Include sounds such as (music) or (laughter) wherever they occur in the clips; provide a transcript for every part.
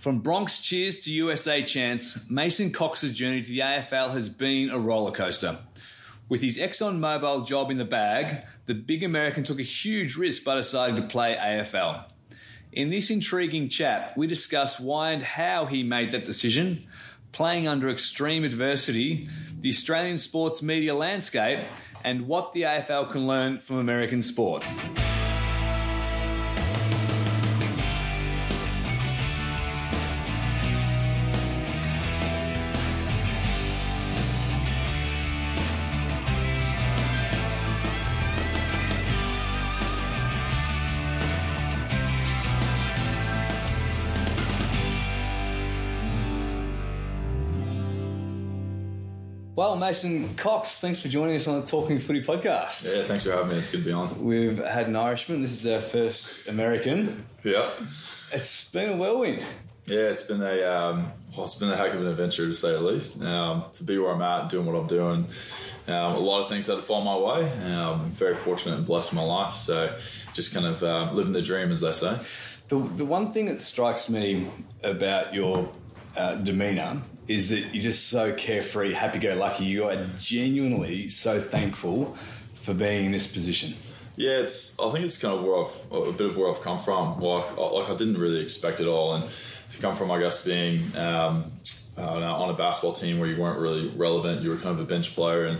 From Bronx cheers to USA chants, Mason Cox's journey to the AFL has been a roller coaster. With his ExxonMobil job in the bag, the big American took a huge risk by deciding to play AFL. In this intriguing chat, we discuss why and how he made that decision, playing under extreme adversity, the Australian sports media landscape, and what the AFL can learn from American sport. Mason Cox, thanks for joining us on the Talking Footy podcast. Yeah, thanks for having me. It's good to be on. We've had an Irishman. This is our first American. Yeah, It's been a whirlwind. yeah. It's been a um, well, it's been a heck of an adventure to say the least. Um, to be where I'm at, doing what I'm doing, um, a lot of things had to fall my way. Um, I'm very fortunate and blessed in my life. So, just kind of uh, living the dream, as they say. The, the one thing that strikes me about your uh, demeanour is that you're just so carefree, happy go lucky. You are genuinely so thankful for being in this position. Yeah, it's. I think it's kind of where I've a bit of where I've come from. Like, I- like I didn't really expect it all, and to come from, I guess, being um, on a basketball team where you weren't really relevant, you were kind of a bench player, and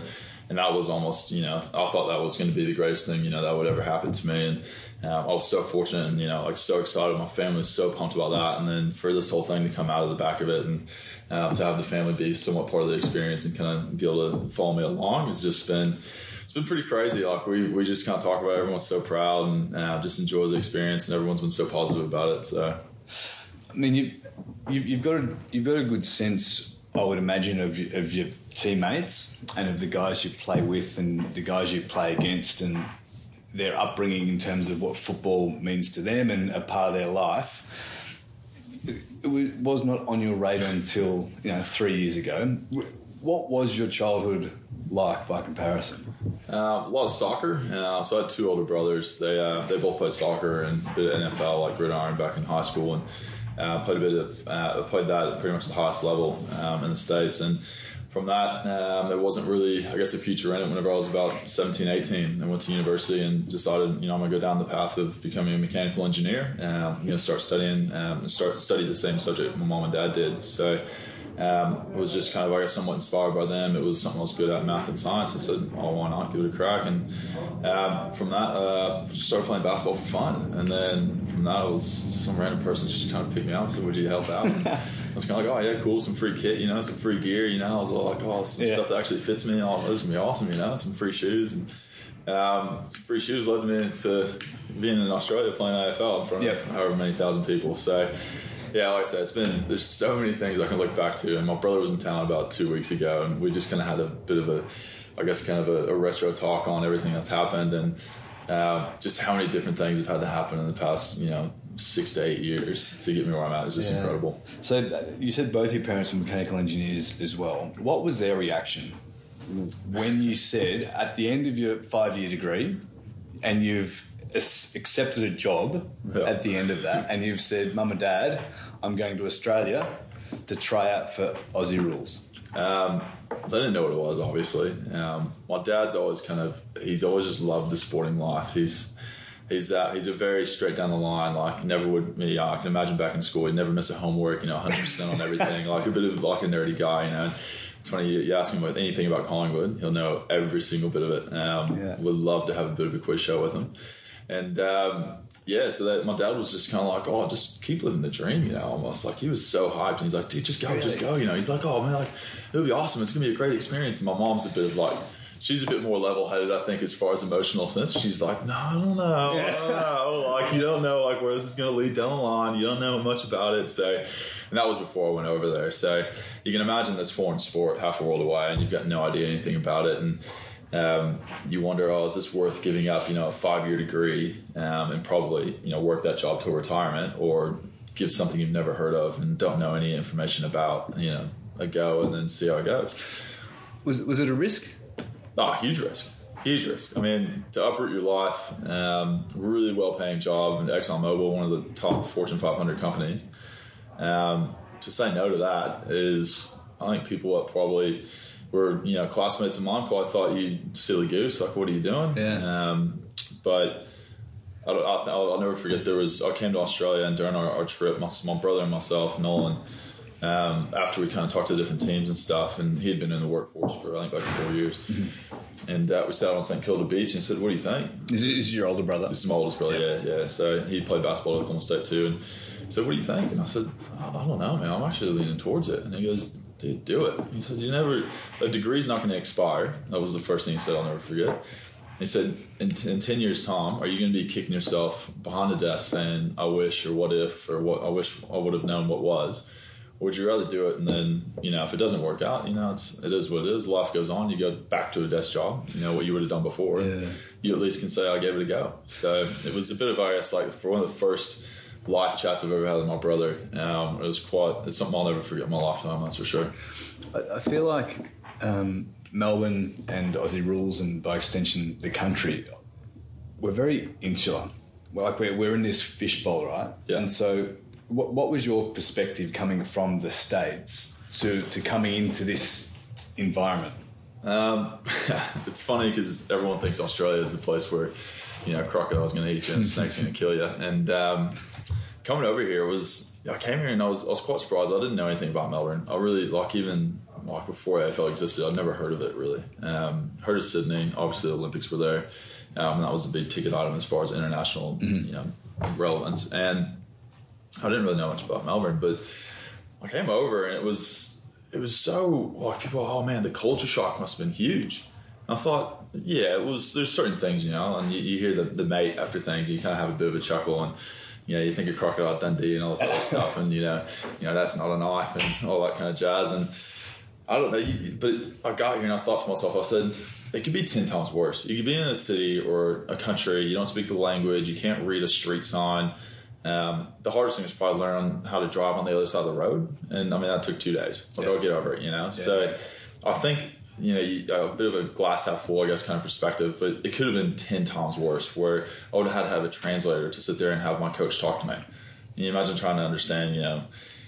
and that was almost, you know, I thought that was going to be the greatest thing, you know, that would ever happen to me, and um, I was so fortunate, and you know, like so excited. My family was so pumped about that, and then for this whole thing to come out of the back of it, and uh, to have the family be somewhat part of the experience and kind of be able to follow me along has just been it's been pretty crazy. Like we, we just of talk about it. everyone's so proud and uh, just enjoy the experience, and everyone's been so positive about it. So I mean, you, you, you've got a, you've got a good sense, I would imagine, of, of your teammates and of the guys you play with and the guys you play against and their upbringing in terms of what football means to them and a part of their life. It was not on your radar until you know three years ago. What was your childhood like by comparison? uh, a lot of soccer. Uh, so I had two older brothers. They uh, they both played soccer and of NFL, like gridiron, back in high school, and uh, played a bit of uh, played that at pretty much the highest level um, in the states. And from that, um, there wasn't really, I guess, a future in it. Whenever I was about 17, 18, I went to university and decided, you know, I'm gonna go down the path of becoming a mechanical engineer. Um, you know, start studying, um, and start study the same subject my mom and dad did. So. Um, it was just kind of, I guess, somewhat inspired by them. It was something I was good at, math and science. I said, "Oh, why not give it a crack?" And um, from that, uh, just started playing basketball for fun. And then from that, it was some random person just kind of picked me up and said, "Would you help out?" (laughs) I was kind of like, "Oh yeah, cool, some free kit, you know, some free gear, you know." I was all like, "Oh, some Yeah. stuff that actually fits me. Oh, this is gonna be awesome, you know, some free shoes." And um, free shoes led me to being in Australia playing AFL in front Yep. of however many thousand people. So, yeah, like I said, it's been there's so many things I can look back to. And my brother was in town about two weeks ago, and we just kind of had a bit of a, I guess, kind of a, a retro talk on everything that's happened and uh, just how many different things have had to happen in the past, you know, six to eight years to get me where I'm at. It's just Yeah. incredible. So uh, you said both your parents were mechanical engineers as well. What was their reaction when you said at the end of your five-year degree, and you've accepted a job Yeah. at the end of that, and you've said, "Mum and Dad, I'm going to Australia to try out for Aussie rules." Um, I didn't know what it was, obviously. Um, my dad's always kind of, he's always just loved the sporting life. He's, he's, uh, he's a very straight down the line, like never would me. I can imagine back in school, he'd never miss a homework, you know, 100% on everything, like a bit of like a nerdy guy, you know. It's funny, you, ask him about anything about Collingwood, he'll know every single bit of it. Um, Yeah. Would love to have a bit of a quiz show with him. And um, yeah, so that my dad was just kind of like, oh, just keep living the dream, you know, almost like he was so hyped. And he's like, dude, just go, just go, you know. He's like, oh man, like it'll be awesome. It's gonna be a great experience. And my mom's a bit of like, she's a bit more level headed, I think, as far as emotional sense. She's like, no, I don't know, I don't know. Like you don't know like where this is gonna lead down the line. You don't know much about it, so. And that was before I went over there. So you can imagine this foreign sport half a world away, and you've got no idea anything about it, and um, you wonder, oh, is this worth giving up, you know, a five year degree um, and probably, you know, work that job till retirement or give something you've never heard of and don't know any information about, you know, a go and then see how it goes. Was was it a risk? Oh, huge risk. Huge risk. I mean, to uproot your life, um, really well paying job at ExxonMobil, one of the top Fortune 500 companies, Um, to say no to that is, I think people that probably were, you know, classmates of mine probably thought you silly goose, like, what are you doing? Yeah. Um, but I, will I'll never forget. There was I came to Australia and during our, our trip, my, my brother and myself, Nolan, um, after we kind of talked to different teams and stuff, and he had been in the workforce for I think like four years, mm-hmm. and uh, we sat on St Kilda Beach and said, "What do you think?" Is this your older brother? This is my oldest brother. Yeah, yeah. So he played basketball at Oklahoma State too, and said, "What do you think?" And I said, "I don't know, man. I'm actually leaning towards it." And he goes, "Dude, do it." He said, "You never a degree's not going to expire." That was the first thing he said. I'll never forget. He said, in, in 10 years' Tom, are you going to be kicking yourself behind the desk saying, I wish, or what if, or what I wish I would have known what was? Or would you rather do it and then, you know, if it doesn't work out, you know, it's, it is what it is. Life goes on. You go back to a desk job, you know, what you would have done before. Yeah. You at least can say, I gave it a go. So it was a bit of, I guess, like for one of the first life chats I've ever had with my brother. Um, it was quite, it's something I'll never forget in my lifetime, that's for sure. I, I feel like, um, Melbourne and Aussie rules, and by extension, the country, we're very insular. We're like we're, we're in this fishbowl, right? Yeah. And so, what, what was your perspective coming from the states to to coming into this environment? Um, (laughs) it's funny because everyone thinks Australia is the place where you know crocodile's going to eat you and snake's going to kill you. And um, coming over here was I came here and I was I was quite surprised. I didn't know anything about Melbourne. I really like even like before AFL existed, I'd never heard of it really. Um, heard of Sydney, obviously the Olympics were there, um, and that was a big ticket item as far as international, mm-hmm. you know, relevance. And I didn't really know much about Melbourne, but I came over and it was it was so like people, oh man, the culture shock must have been huge. I thought, yeah, it was. There's certain things, you know, and you, you hear the, the mate after things, you kind of have a bit of a chuckle and you know, you think of Crocodile Dundee and all this other stuff, and you know, you know that's not a knife and all that kind of jazz. And I don't know, but I got here and I thought to myself, I said, it could be 10 times worse. You could be in a city or a country, you don't speak the language, you can't read a street sign. Um, the hardest thing is probably learn how to drive on the other side of the road. And I mean, that took two days. Like, yeah. I'll get over it, you know? Yeah. So I think, you know, a bit of a glass half full, I guess, kind of perspective, but it could have been 10 times worse where I would have had to have a translator to sit there and have my coach talk to me. Can you imagine trying to understand, you know,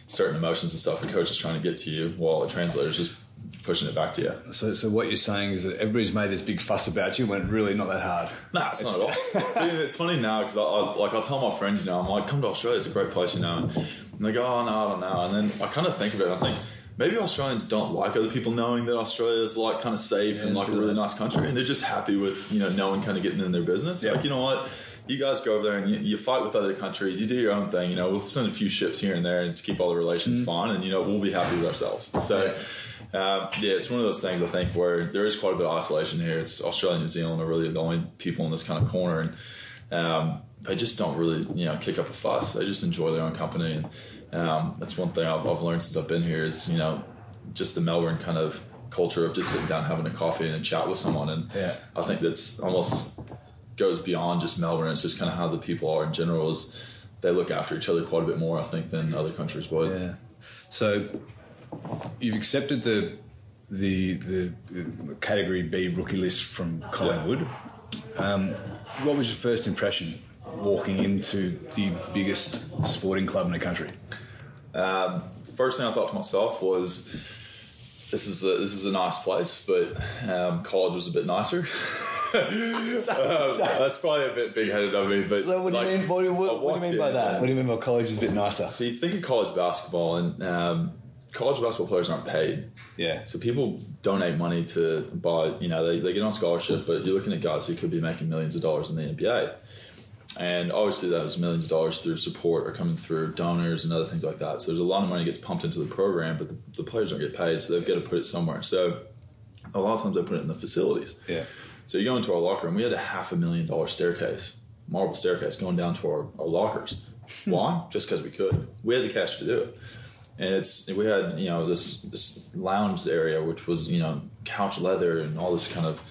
certain emotions and stuff the coach is trying to get to you while a translator is just pushing it back to you. So, so what you're saying is that everybody's made this big fuss about you when really not that hard. Nah, it's, it's not at all. it's funny now because I, I, like I'll tell my friends, you know, I'm like, come to Australia, it's a great place, you know, and they go, oh no, I don't know, and then I kind of think of it, I think maybe Australians don't like other people knowing that Australia is like kind of safe yeah, and like a really nice country, and they're just happy with you know no one kind of getting in their business. Yeah. Like you know what you guys go over there and you, you, fight with other countries. You do your own thing. You know, we'll send a few ships here and there to keep all the relations mm-hmm. fine, and you know, we'll be happy with ourselves. So. Um, yeah, it's one of those things I think where there is quite a bit of isolation here. It's Australia and New Zealand are really the only people in this kind of corner, and um, they just don't really, you know, kick up a fuss. They just enjoy their own company, and um, that's one thing I've, I've, learned since I've been here is, you know, just the Melbourne kind of culture of just sitting down having a coffee and a chat with someone, and yeah. I think that's almost goes beyond just Melbourne. It's just kind of how the people are in general. Is they look after each other quite a bit more, I think, than other countries would. Yeah. So you've accepted the the the category B rookie list from Collingwood. Um, what was your first impression walking into the biggest sporting club in the country? Um, first thing I thought to myself was, "This is a, this is a nice place, but um, college was a bit nicer." (laughs) (laughs) um, that's probably a bit big headed of me, but so what do like, you mean? What, what, what do you mean by that? What do you mean by college is a bit nicer? So you think of college basketball, and um, college basketball players aren't paid. Yeah. So people donate money to buy, you know, they, they get on scholarship, but you're looking at guys who could be making millions of dollars in the NBA. And obviously, that was millions of dollars through support or coming through donors and other things like that. So there's a lot of money gets pumped into the program, but the, the players don't get paid, so they've got to put it somewhere. So a lot of times they put it in the facilities. Yeah. So you go into our locker room, we had a half a million dollar staircase, marble staircase going down to our, our lockers. (laughs) Why? Just because we could. We had the cash to do it. And it's we had you know this this lounge area which was you know couch leather and all this kind of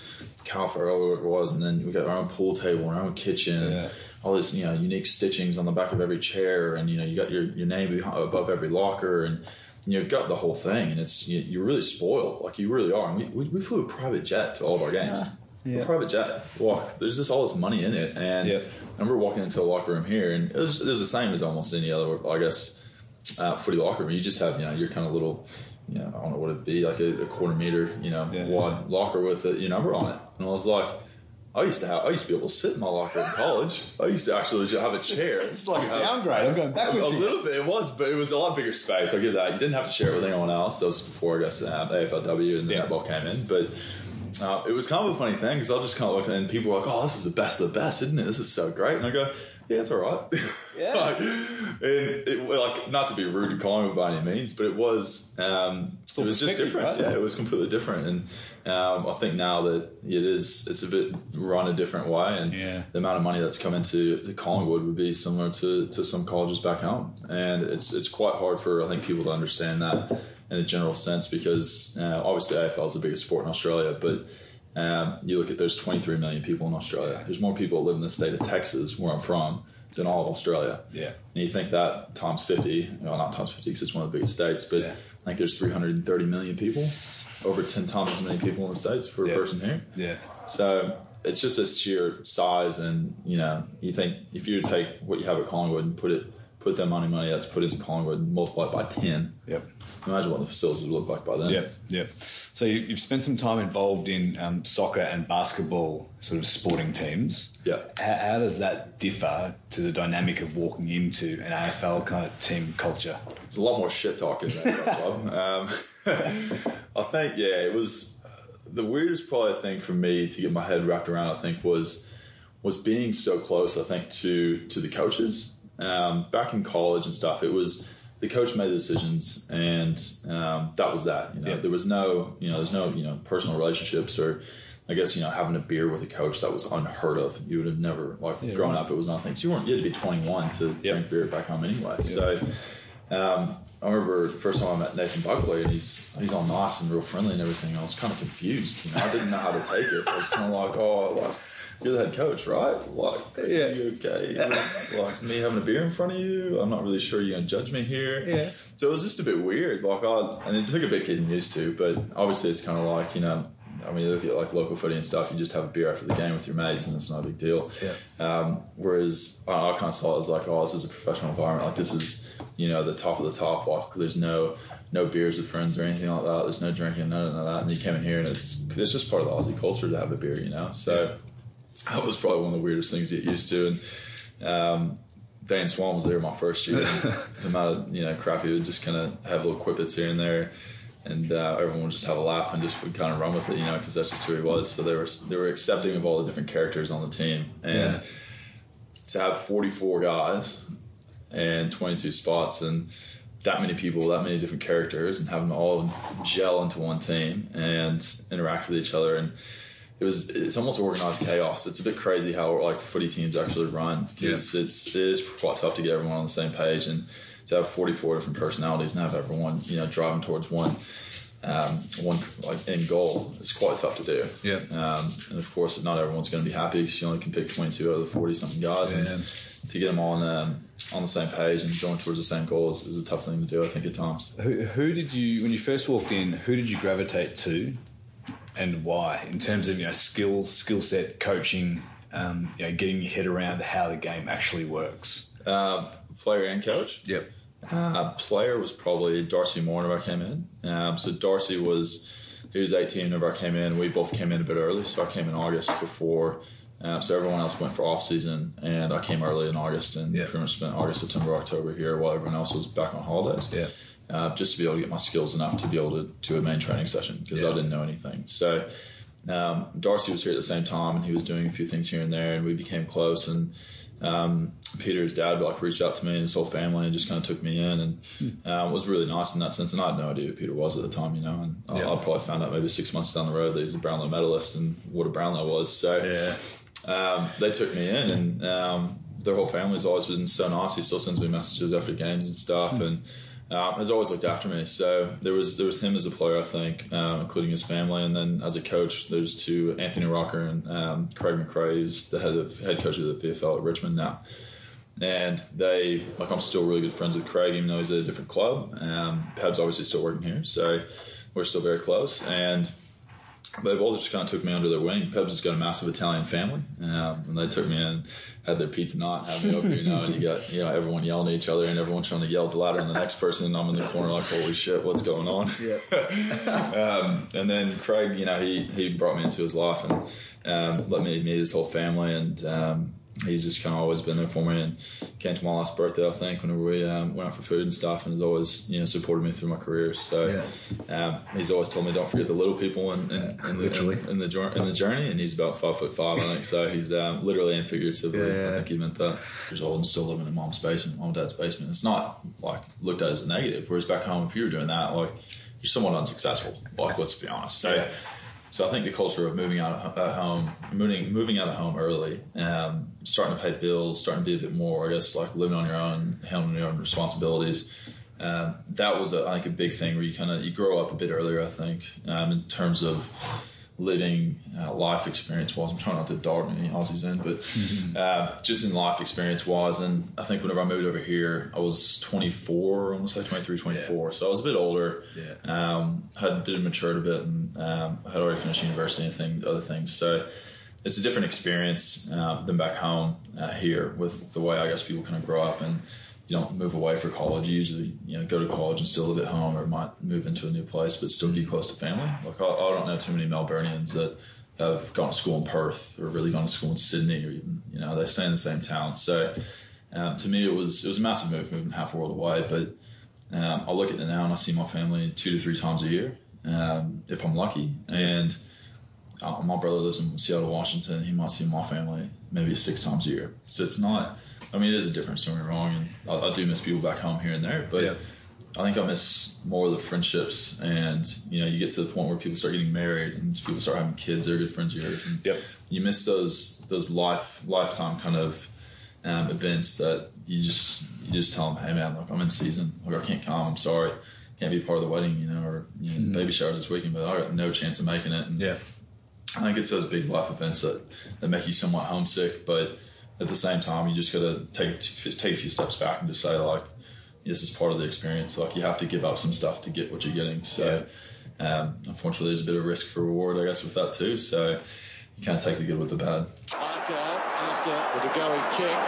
cow fur or it was, and then we got our own pool table, our own kitchen, yeah. all this you know unique stitchings on the back of every chair, and you know you got your your name above every locker, and you've got the whole thing, and it's you, are really spoiled, like you really are. And we, we, we flew a private jet to all of our games. Yeah. Yeah. private jet. Walk. There's just all this money in it, and I remember walking into a locker room here, and it was, it was the same as almost any other, I guess, uh, footy locker room. You just have you know your kind of little, you know, I don't know what it'd be like a, a quarter meter, you know, Yeah. wide locker with a, your number on it. And I was like, I used to have, I used to be able to sit in my locker in college. I used to actually have a chair. It's like a downgrade. I'm going a, backwards. a here. little bit, it was, but it was a lot bigger space. I'll give that. You didn't have to share it with anyone else. That was before I guess uh, the AFLW and the Yeah. netball came in. But uh, it was kind of a funny thing because I just kind of looked and people were like, "Oh, this is the best of the best, isn't it? This is so great." And I go, "Yeah, it's all right." (laughs) Yeah. like, and it, like not to be rude to Collingwood by any means, but it was um, it was just different. right? Yeah, it was completely different. And um, I think now that it is, it's a bit run a different way, and Yeah. the amount of money that's come into to Collingwood would be similar to, to some colleges back home, and it's it's quite hard for I think people to understand that in a general sense because uh, obviously AFL is the biggest sport in Australia, but um, you look at there's 23 million people in Australia. There's more people that live in the state of Texas, where I'm from, than all of Australia. Yeah. And you think that times 50, well, not times 50 because it's one of the biggest states, but Yeah. I think there's 330 million people, over 10 times as many people in the States for Yeah. a person here. Yeah. So it's just a sheer size, and you know, you think if you take what you have at Collingwood and put it, put that money money that's put into Collingwood, and multiply it by ten. Yep. Imagine what the facilities would look like by then. Yep. Yep. So you- you've spent some time involved in um, soccer and basketball sort of sporting teams. Yeah. How, how does that differ to the dynamic of walking into an AFL kind of team culture? There's a lot more shit talking in that club. (laughs) Um, (laughs) I think, yeah, it was the weirdest probably thing for me to get my head wrapped around. I think was was being so close. I think to to the coaches um, back in college and stuff. It was the coach made the decisions, and um, that was that. You know, Yeah. there was no, you know, there's no, you know, personal relationships or. I guess you know having a beer with a coach that was unheard of. You would have never like growing up. It was nothing. So you weren't. You had to be 21 to Yeah. drink beer back home anyway. So um, I remember the first time I met Nathan Buckley, and he's he's all nice and real friendly and everything. I was kind of confused. You know, I didn't know how to take it. I was kind of like, oh, like you're the head coach, right? Like, Yeah. you okay? (laughs) like me having a beer in front of you. I'm not really sure you're gonna judge me here. Yeah. So it was just a bit weird. Like, I and it took a bit getting used to, but obviously it's kind of like you know. I mean, you look at like local footy and stuff. You just have a beer after the game with your mates, and it's not a big deal. Yeah. Um, whereas I, I kind of saw it as like, oh, this is a professional environment. Like this is, you know, the top of the top. Like there's no no beers with friends or anything like that. There's no drinking, none of that. And you come in here, and it's it's just part of the Aussie culture to have a beer, you know. So that was probably one of the weirdest things to get used to. And um, Dane Swan was there my first year. and (laughs) the amount of you know crap he would just kind of have little quippets here and there. And uh, everyone would just have a laugh and just would kind of run with it, you know, because that's just who he was. So they were they were accepting of all the different characters on the team, and Yeah. to have 44 guys and 22 spots and that many people, that many different characters, and have them all gel into one team and interact with each other. And it was it's almost organized chaos. It's a bit crazy how like footy teams actually run because it's it is quite tough to get everyone on the same page and to have 44 different personalities and have everyone you know driving towards one um, one like end goal. It's quite tough to do. Yeah. Um, and of course, not everyone's going to be happy because you only can pick 22 out of the 40 something guys. Yeah. And to get them on um, on the same page and going towards the same goal is, is a tough thing to do, I think, at times. Who, who did you, when you first walked in, who did you gravitate to, and why? In terms of you know skill, skill set, coaching, um, you know, getting your head around how the game actually works. Um, player and coach. Yep. Uh, player was probably Darcy Moore whenever I came in. Um, so Darcy was he was 18 whenever I came in. We both came in a bit early, so I came in August before. Um, so everyone else went for off season, and I came early in August and Yeah. pretty much spent August, September, October here while everyone else was back on holidays. Yeah. Uh, just to be able to get my skills enough to be able to do a main training session because Yeah. I didn't know anything. So um, Darcy was here at the same time, and he was doing a few things here and there, and we became close. And um, Peter's dad like reached out to me and his whole family and just kind of took me in, and uh, was really nice in that sense. And I had no idea who Peter was at the time, you know. And I, Yeah. I probably found out maybe six months down the road that he's a Brownlow medalist and what a Brownlow was. So Yeah. um, they took me in, and um, their whole family's always been so nice. He still sends me messages after games and stuff, and um, has always looked after me. So there was there was him as a player, I think, um, including his family, and then as a coach, there's two Anthony Rocca and um, Craig McRae, who's the head of head coach of the VFL at Richmond now. And they like I'm still really good friends with Craig, even though he's at a different club. Um, Peb's obviously still working here, so we're still very close. And they both just kind of took me under their wing. Pebs has got a massive Italian family, um, and they took me in, had their pizza night, had me over, you know, and you got you know everyone yelling at each other and everyone trying to yell the louder than the next person, and I'm in the corner like, holy shit, what's going on? Yeah. (laughs) um, and then Craig, you know, he he brought me into his life and um, let me meet his whole family, and um, he's just kind of always been there for me and came to my last birthday, I think, whenever we um, went out for food and stuff, and has always you know supported me through my career. So um, he's always told me don't forget the little people in, in, in the Literally. in, in the jour- in the journey, and he's about five foot five, I think. So he's um, literally and figuratively. Yeah, yeah. I think he meant that. Years old and still living in mom's basement, mom and dad's basement. It's not like looked at as a negative. Whereas back home, if you were doing that, like you're somewhat unsuccessful. Like let's be honest. So. Yeah. So I think the culture of moving out of at home, moving moving out of home early, um, starting to pay bills, starting to do a bit more, I guess, like living on your own, handling your own responsibilities. Um, that was, a, I think, a big thing where you kind of you grow up a bit earlier. I think um, in terms of living uh, life experience wise. I'm trying not to dog any Aussies in, but uh, just in life experience wise. And I think whenever I moved over here, I was 24, almost like 23, 24. So I was a bit older. Yeah. Um, had been matured a bit and um, had already finished university and thing, other things. So it's a different experience uh, than back home uh, here with the way I guess people kind of grow up and don't move away for college. Usually, you know, go to college and still live at home or might move into a new place, but still be close to family. Like I, I don't know too many Melburnians that have gone to school in Perth or really gone to school in Sydney or even, you know, they stay in the same town. So um, to me, it was, it was a massive move moving half a world away, but um, I look at it now and I see my family two to three times a year, um, if I'm lucky. And uh, my brother lives in Seattle, Washington. He might see my family maybe six times a year. So it's not. I mean, it is a difference. Don't get me wrong, and I, I do miss people back home here and there. But Yeah. I think I miss more of the friendships, and you know, you get to the point where people start getting married and people start having kids. They're good friends of yours. And Yep. You miss those those life lifetime kind of um, events that you just you just tell them, hey man, look, I'm in season. Like I can't come. I'm sorry. Can't be part of the wedding, you know, or you know, baby showers this weekend, but I got no chance of making it. And Yeah. I think it's those big life events that, that make you somewhat homesick, but at the same time, you just got to take take a few steps back and just say like, this is part of the experience. Like you have to give up some stuff to get what you're getting. So, um, unfortunately, there's a bit of risk for reward, I guess, with that too. So, you can't take the good with the bad. Barker after the DeGoey kick.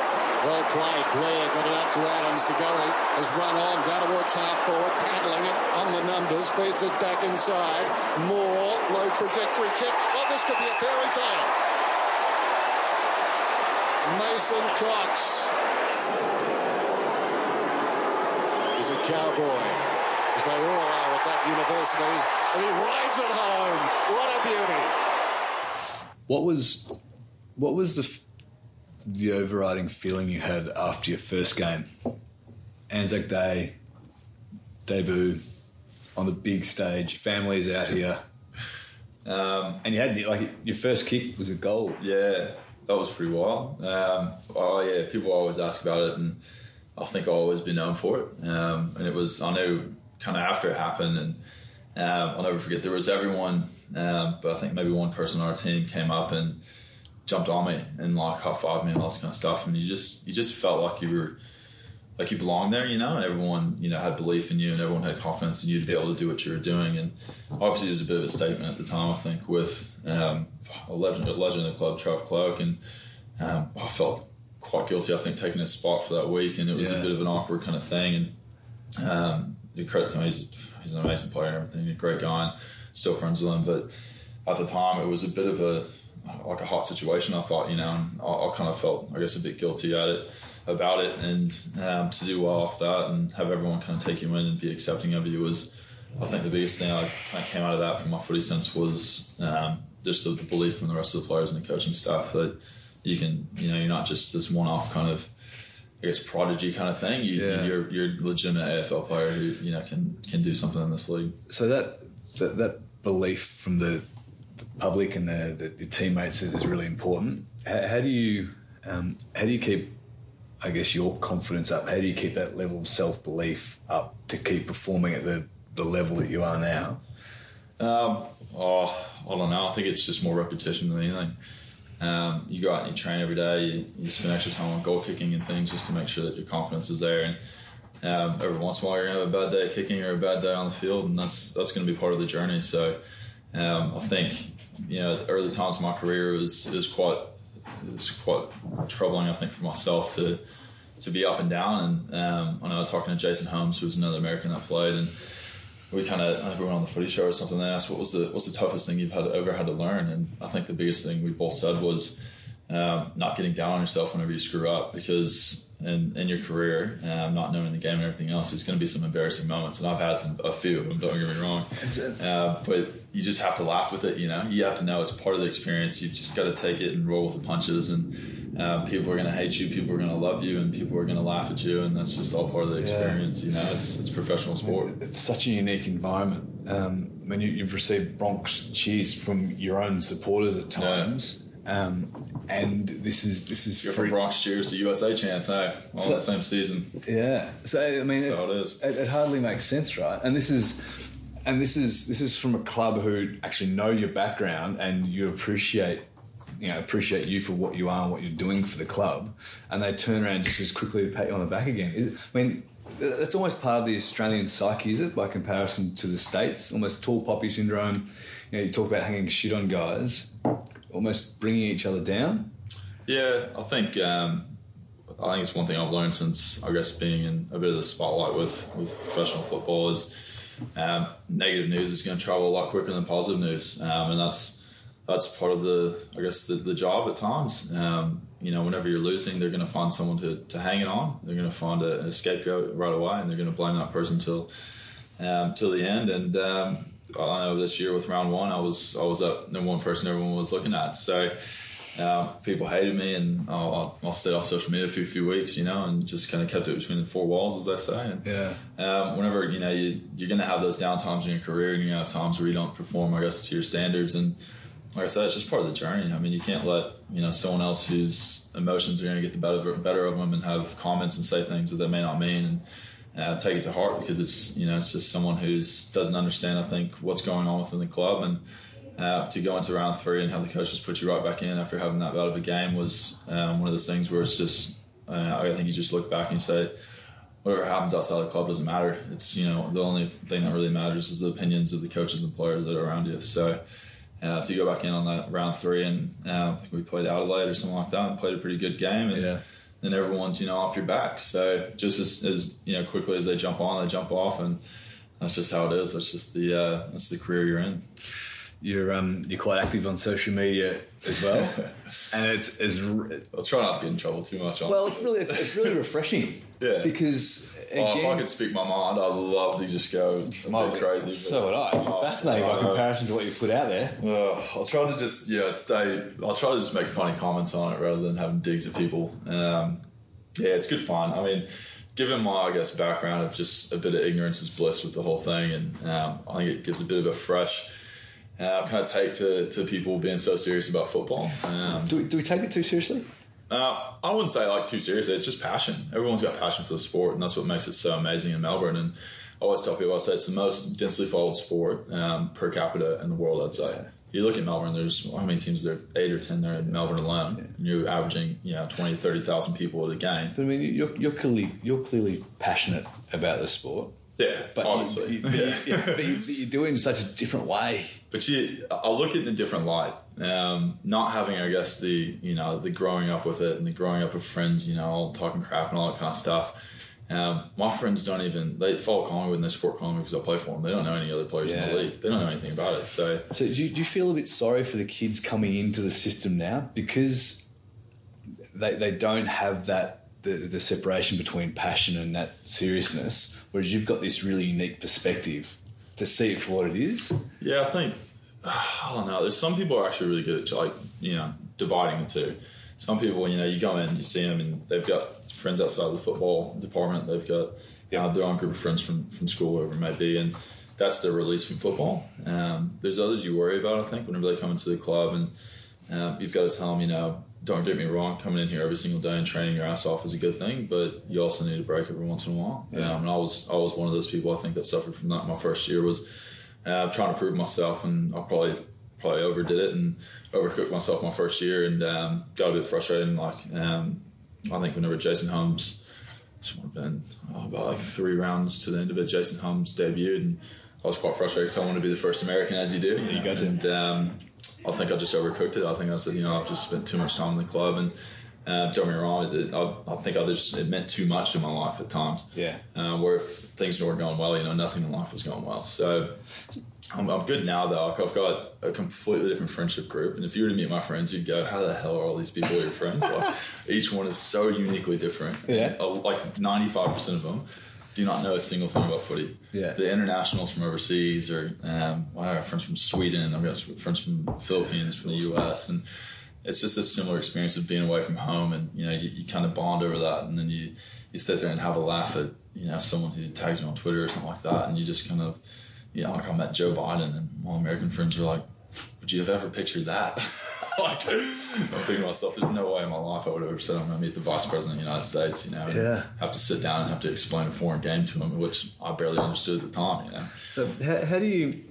Well played. Blair got it up to Adams. DeGoey has run on down towards half forward, paddling it on the numbers, feeds it back inside. More low trajectory kick. Oh, this could be a fairy tale. Mason Cox is a cowboy, as they all are at that university, and he rides it home. What a beauty. What was what was the the overriding feeling you had after your first game? Anzac Day, debut on the big stage, families out here, Um, and you had like your first kick was a goal. Yeah, that was pretty wild. Um, oh yeah, people always ask about it, and I think I'll always be known for it. Um, and it was I know kind of after it happened, and um, I'll never forget. There was everyone, um, but I think maybe one person on our team came up and jumped on me and like high fived me and all this kind of stuff, and you just you just felt like you were like you belong there, you know, and everyone, you know, had belief in you and everyone had confidence in you to be able to do what you were doing. And obviously, it was a bit of a statement at the time, I think, with um, a legend, a legend of the club, Trev Cloke, and um, I felt quite guilty, I think, taking his spot for that week, and it was Yeah. a bit of an awkward kind of thing. And um, you credit to him, he's, he's an amazing player and everything, a great guy, and still friends with him. But at the time, it was a bit of a like a hot situation. I thought, you know, and I, I kind of felt, I guess, a bit guilty at it about it, and um, to do well off that and have everyone kind of take you in and be accepting of you was, I think, the biggest thing I kind of came out of that from my footy sense was um, just the, the belief from the rest of the players and the coaching staff that you can, you know, you're not just this one-off kind of. I guess prodigy kind of thing. You, Yeah. You're you're a legitimate AFL player who you know can can do something in this league. So that that, that belief from the, the public and the, the, the teammates is, is really important. How, how do you um, how do you keep, I guess, your confidence up? How do you keep that level of self belief up to keep performing at the, the level that you are now? Um, oh, I don't know. I think it's just more repetition than anything. Um, you go out and you train every day. You, you spend extra time on goal kicking and things just to make sure that your confidence is there. And um, every once in a while, you're gonna have a bad day kicking or a bad day on the field, and that's that's gonna be part of the journey. So Um, I think you know early times of my career was was quite it was quite troubling. I think for myself to to be up and down. And um, I know I was talking to Jason Holmes, who was another American that played, and we kind of I think we went on the footy show or something. They asked what was the what's the toughest thing you've had ever had to learn, and I think the biggest thing we both said was um, not getting down on yourself whenever you screw up because. In, in your career, um, not knowing the game and everything else, there's going to be some embarrassing moments, and I've had some a few of them. Don't get me wrong, uh, but you just have to laugh with it. You know, you have to know it's part of the experience. You just got to take it and roll with the punches, and uh, people are going to hate you, people are going to love you, and people are going to laugh at you, and that's just all part of the experience. Yeah. You know, it's it's professional sport. It's such a unique environment. Um, I mean, you, have received Bronx cheers from your own supporters at times. Yeah. Um, and this is this is You're from Bronx cheers to USA chance, hey, all so, the same season. Yeah, so I mean, it, it is. It, it hardly makes sense, right? And this is and this is this is from a club who actually know your background and you appreciate you know appreciate you for what you are and what you're doing for the club, and they turn around just as quickly to pat you on the back again. I mean, that's almost part of the Australian psyche, is it? By comparison to the states, almost tall poppy syndrome. You know, you talk about hanging shit on guys almost bringing each other down? Yeah, I think um, I think it's one thing I've learned since I guess being in a bit of the spotlight with with professional football is um, negative news is going to travel a lot quicker than positive news, um, and that's that's part of the I guess the, the job at times. Um, you know, whenever you're losing, they're going to find someone to, to hang it on. They're going to find a, a scapegoat right away, and they're going to blame that person till um, till the end. And um, I know this year with round one, I was I was up number one person everyone was looking at. So uh, people hated me, and I'll, I'll stay off social media for a few weeks, you know, and just kind of kept it between the four walls, as I say. And, yeah. Um, whenever you know you, you're going to have those down times in your career, and you're going to have times where you don't perform, I guess, to your standards, and like I said, it's just part of the journey. I mean, you can't let you know someone else whose emotions are going to get the better better of them and have comments and say things that they may not mean. And, uh, take it to heart because it's you know it's just someone who's doesn't understand I think what's going on within the club and uh, to go into round three and have the coaches put you right back in after having that bad of a game was um, one of those things where it's just uh, I think you just look back and you say whatever happens outside the club doesn't matter it's you know the only thing that really matters is the opinions of the coaches and players that are around you so uh, to go back in on that round three and uh, I think we played Adelaide or something like that and played a pretty good game and yeah then everyone's you know off your back. So just as, as you know quickly as they jump on, they jump off, and that's just how it is. That's just the uh, that's the career you're in. You're um, you're quite active on social media as well, (laughs) and it's as I'll try not to get in trouble too much on. Well, it's really it's, it's really refreshing. (laughs) yeah, because Again, oh, if I could speak my mind, I'd love to just go a bit crazy. So would I. Oh, Fascinating by comparison to what you put out there. Uh, I'll try to just yeah stay. I'll try to just make funny comments on it rather than having digs at people. Um, yeah, it's good fun. I mean, given my I guess background of just a bit of ignorance is bliss with the whole thing, and um, I think it gives a bit of a fresh. Uh, kind of take to, to people being so serious about football. Um, do, we, do we take it too seriously? Uh, I wouldn't say like too seriously. It's just passion. Everyone's got passion for the sport, and that's what makes it so amazing in Melbourne. And I always tell people, I say it's the most densely followed sport um, per capita in the world. I'd say. You look at Melbourne. There's how many teams there? Eight or ten there in Melbourne alone. Yeah. And you're averaging, you know, 20, 30,000 people at a game. But I mean, you're, you're clearly you're clearly passionate about the sport. Yeah, but obviously. You, but, you, yeah, (laughs) but you, you, do it in such a different way. But you, I'll look at it in a different light. Um, not having, I guess, the you know the growing up with it and the growing up with friends, you know, all talking crap and all that kind of stuff. Um, my friends don't even they follow Collingwood and they support Collingwood because I play for them. They don't know any other players yeah. in the league. They don't know anything about it. So, so do you, do you feel a bit sorry for the kids coming into the system now because they they don't have that the, the separation between passion and that seriousness, whereas you've got this really unique perspective to see it for what it is. Yeah, I think (sighs) I don't know. There's some people are actually really good at like you know dividing the two. Some people, you know, you go in, you see them, and they've got friends outside of the football department. They've got you know, their own group of friends from from school, whatever it may be, and that's their release from football. Um, there's others you worry about, I think, whenever they come into the club, and um, you've got to tell them, you know, don't get me wrong, coming in here every single day and training your ass off is a good thing, but you also need a break every once in a while. Yeah. Um, and I was I was one of those people I think that suffered from that. My first year was uh, trying to prove myself, and I probably probably overdid it and overcooked myself my first year, and um, got a bit frustrated. And like um, I think whenever Jason Holmes, it's been oh, about like three rounds to the end of it, Jason Holmes debuted, and I was quite frustrated because I wanted to be the first American, as you do. You, You gotcha. And um, I think I just overcooked it. I think I said, you know, I've just spent too much time in the club, and uh, don't get me wrong, it, I, I think I just it meant too much in my life at times. Yeah. Uh, where if things weren't going well, you know, nothing in life was going well. So I'm, I'm good now, though. Like, I've got a completely different friendship group, and if you were to meet my friends, you'd go, "How the hell are all these people your friends?" Like, (laughs) each one is so uniquely different. Yeah. Uh, like 95 percent of them do not know a single thing about footy. Yeah. The internationals from overseas, or um, I have friends from Sweden, I've got friends from Philippines, from the US, and it's just a similar experience of being away from home, and you know you, you kind of bond over that, and then you you sit there and have a laugh at you know someone who tags you on Twitter or something like that, and you just kind of you know like I met Joe Biden, and my American friends were like, "Would you have ever pictured that?" (laughs) like I'm thinking to myself, "There's no way in my life I would have ever said I'm going to meet the Vice President of the United States," you know, Yeah. have to sit down and have to explain a foreign game to him, which I barely understood at the time, you know. So how, how do you,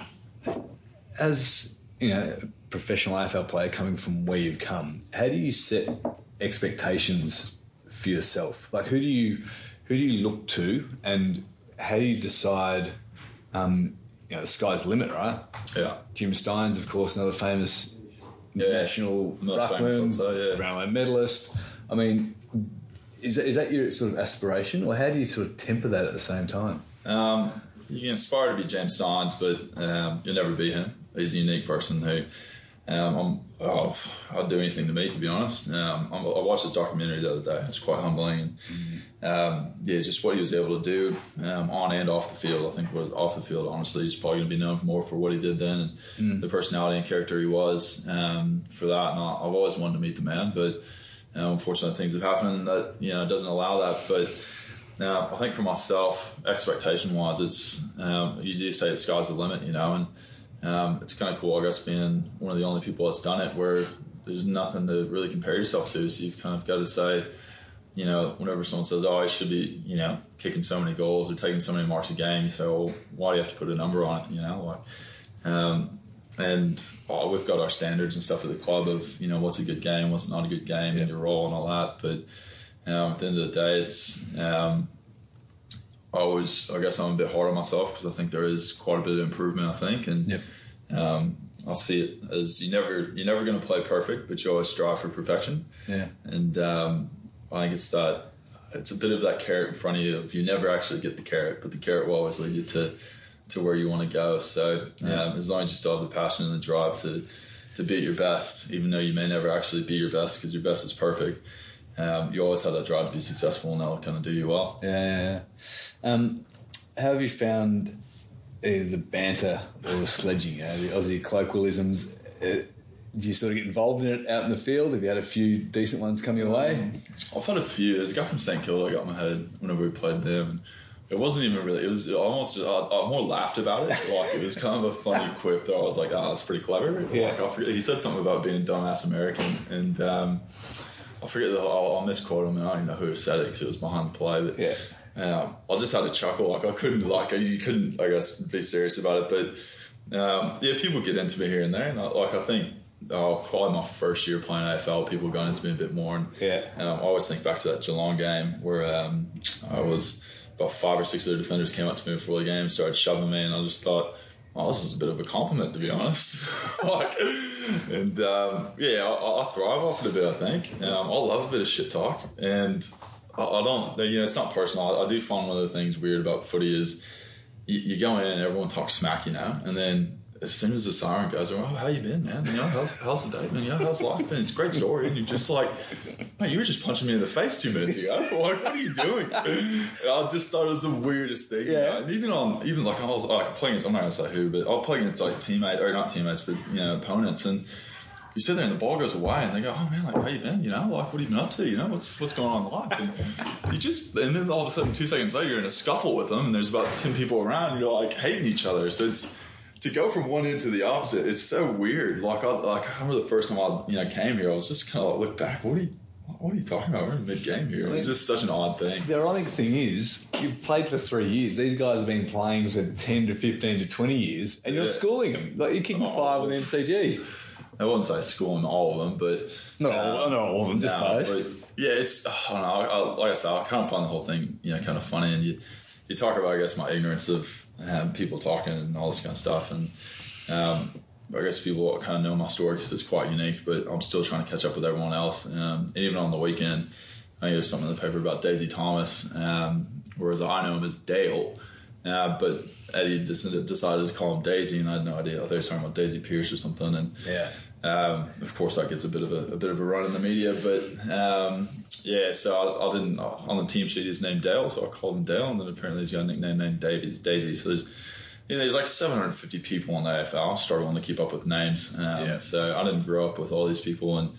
as you know, a professional AFL player coming from where you've come, how do you set expectations for yourself? Like who do you who do you look to, and how do you decide? Um, you know, the sky's the limit, right? Yeah. Jim Stynes, of course, another famous Yeah. famous, ruckman, say, yeah. Brownlow medalist. I mean, is that, is that your sort of aspiration, or how do you sort of temper that at the same time? Um, you can aspire to be James Stynes, but um, you'll never be him. He's a unique person who um, I'm, oh, I'd do anything to meet, to be honest. Um, I'm- I watched this documentary the other day. It's quite humbling. And, um, yeah, just what he was able to do um, on and off the field. I think off the field, honestly, he's probably going to be known more for what he did then and the personality and character he was um, for that. And I, I've always wanted to meet the man, but uh, unfortunately, things have happened that you know doesn't allow that. But uh, I think for myself, expectation wise, it's um, you do say the sky's the limit, you know, and um, it's kind of cool, I guess, being one of the only people that's done it where there's nothing to really compare yourself to. So you've kind of got to say, you know, whenever someone says, "Oh, I should be," you know, kicking so many goals or taking so many marks a game, so why do you have to put a number on it?" You know, like, um, and oh, we've got our standards and stuff at the club of you know what's a good game, what's not a good game, and your role and all that. But um, at the end of the day, it's um, I always, I guess, I'm a bit hard on myself because I think there is quite a bit of improvement. I think, and Yep. Um, I see it as you never, you're never going to play perfect, but you always strive for perfection. Yeah. And um, I think it's that it's a bit of that carrot in front of you. Of you never actually get the carrot, but the carrot will always lead you to to where you want to go. So um, as long as you still have the passion and the drive to to be at your best, even though you may never actually be your best because your best is perfect, um, you always have that drive to be successful, and that'll kind of do you well. Yeah, yeah, yeah. Um, how have you found either the banter or the sledging, you know, the Aussie colloquialisms? Uh, do you sort of get involved in it out in the field? Have you had a few decent ones come your way? I've had a few. There's a guy from St Kilda I got in my head whenever we played them. It wasn't even really. It was almost. I, I more laughed about it. Like it was kind of a funny (laughs) quip. That I was like, "Oh, that's pretty clever." Yeah. Like, I forget, he said something about being a dumbass American, and um, I forget. The, I'll, I'll misquote him, and I don't even know who said it because it was behind the play. But Yeah. Um, I just had a chuckle. Like I couldn't. Like you couldn't. I guess be serious about it. But um, yeah, people get into me here and there, and I, like I think. Oh, probably my first year playing AFL, people got into me a bit more, and Yeah. um, I always think back to that Geelong game where um, I was about five or six of the defenders came up to me before the game, started shoving me, and I just thought, "Oh, this is a bit of a compliment, to be honest." (laughs) like, and um, yeah, I, I thrive off it a bit. I think um, I love a bit of shit talk, and I, I don't. You know, it's not personal. I, I do find one of the things weird about footy is you, you go in and everyone talks smack, you know, and then as soon as the siren goes, oh, how you been, man? You know, how's, how's the day been? You know, how's life been? It's a great story. And you're just like, man, you were just punching me in the face two minutes ago. (laughs) Like, what are you doing? And I just thought it was the weirdest thing. you Yeah. know? And even on, even like I was like playing against, I'm not going to say who, but I'll play against like teammates, or not teammates, but, you know, opponents. And you sit there and the ball goes away and they go, oh man, like, how you been? You know, like, what have you been up to? You know, what's what's going on in life? And you just, and then all of a sudden, two seconds later, you're in a scuffle with them and there's about 10 people around and you're like hating each other. So it's, to go from one end to the opposite, it's so weird. Like I, like I remember the first time I, you know, came here, I was just kind of like, look back. What are you, what are you talking about? We're in mid game here. It's just such an odd thing. The ironic thing is, you've played for three years. These guys have been playing for 10 to 15 to 20 years, and you're schooling them. Like, you're kicking Oh. five with MCG. I wouldn't say schooling all of them, but Not all, not all of them, just no, those. yeah, it's I don't know. I, I, like I said, I kind of find the whole thing, you know, kind of funny. And you, you talk about, I guess, my ignorance of um, people talking and all this kind of stuff. And um, I guess people kind of know my story because it's quite unique, but I'm still trying to catch up with everyone else. Um, and even on the weekend, I think there's something in the paper about Daisy Thomas, um, whereas I know him as Dale. Uh, but Eddie decided to call him Daisy, and I had no idea. I thought he was talking about Daisy Pearce or something. And Yeah. Um, of course, that gets a bit of a, a bit of a run in the media, but um, yeah. So I, I didn't on the team sheet. He's named Dale, so I called him Dale, and then apparently he's got a nickname named Davy, Daisy. So there's you know, there's like 750 people in the AFL struggling to keep up with names. Um, Yeah. So I didn't grow up with all these people, and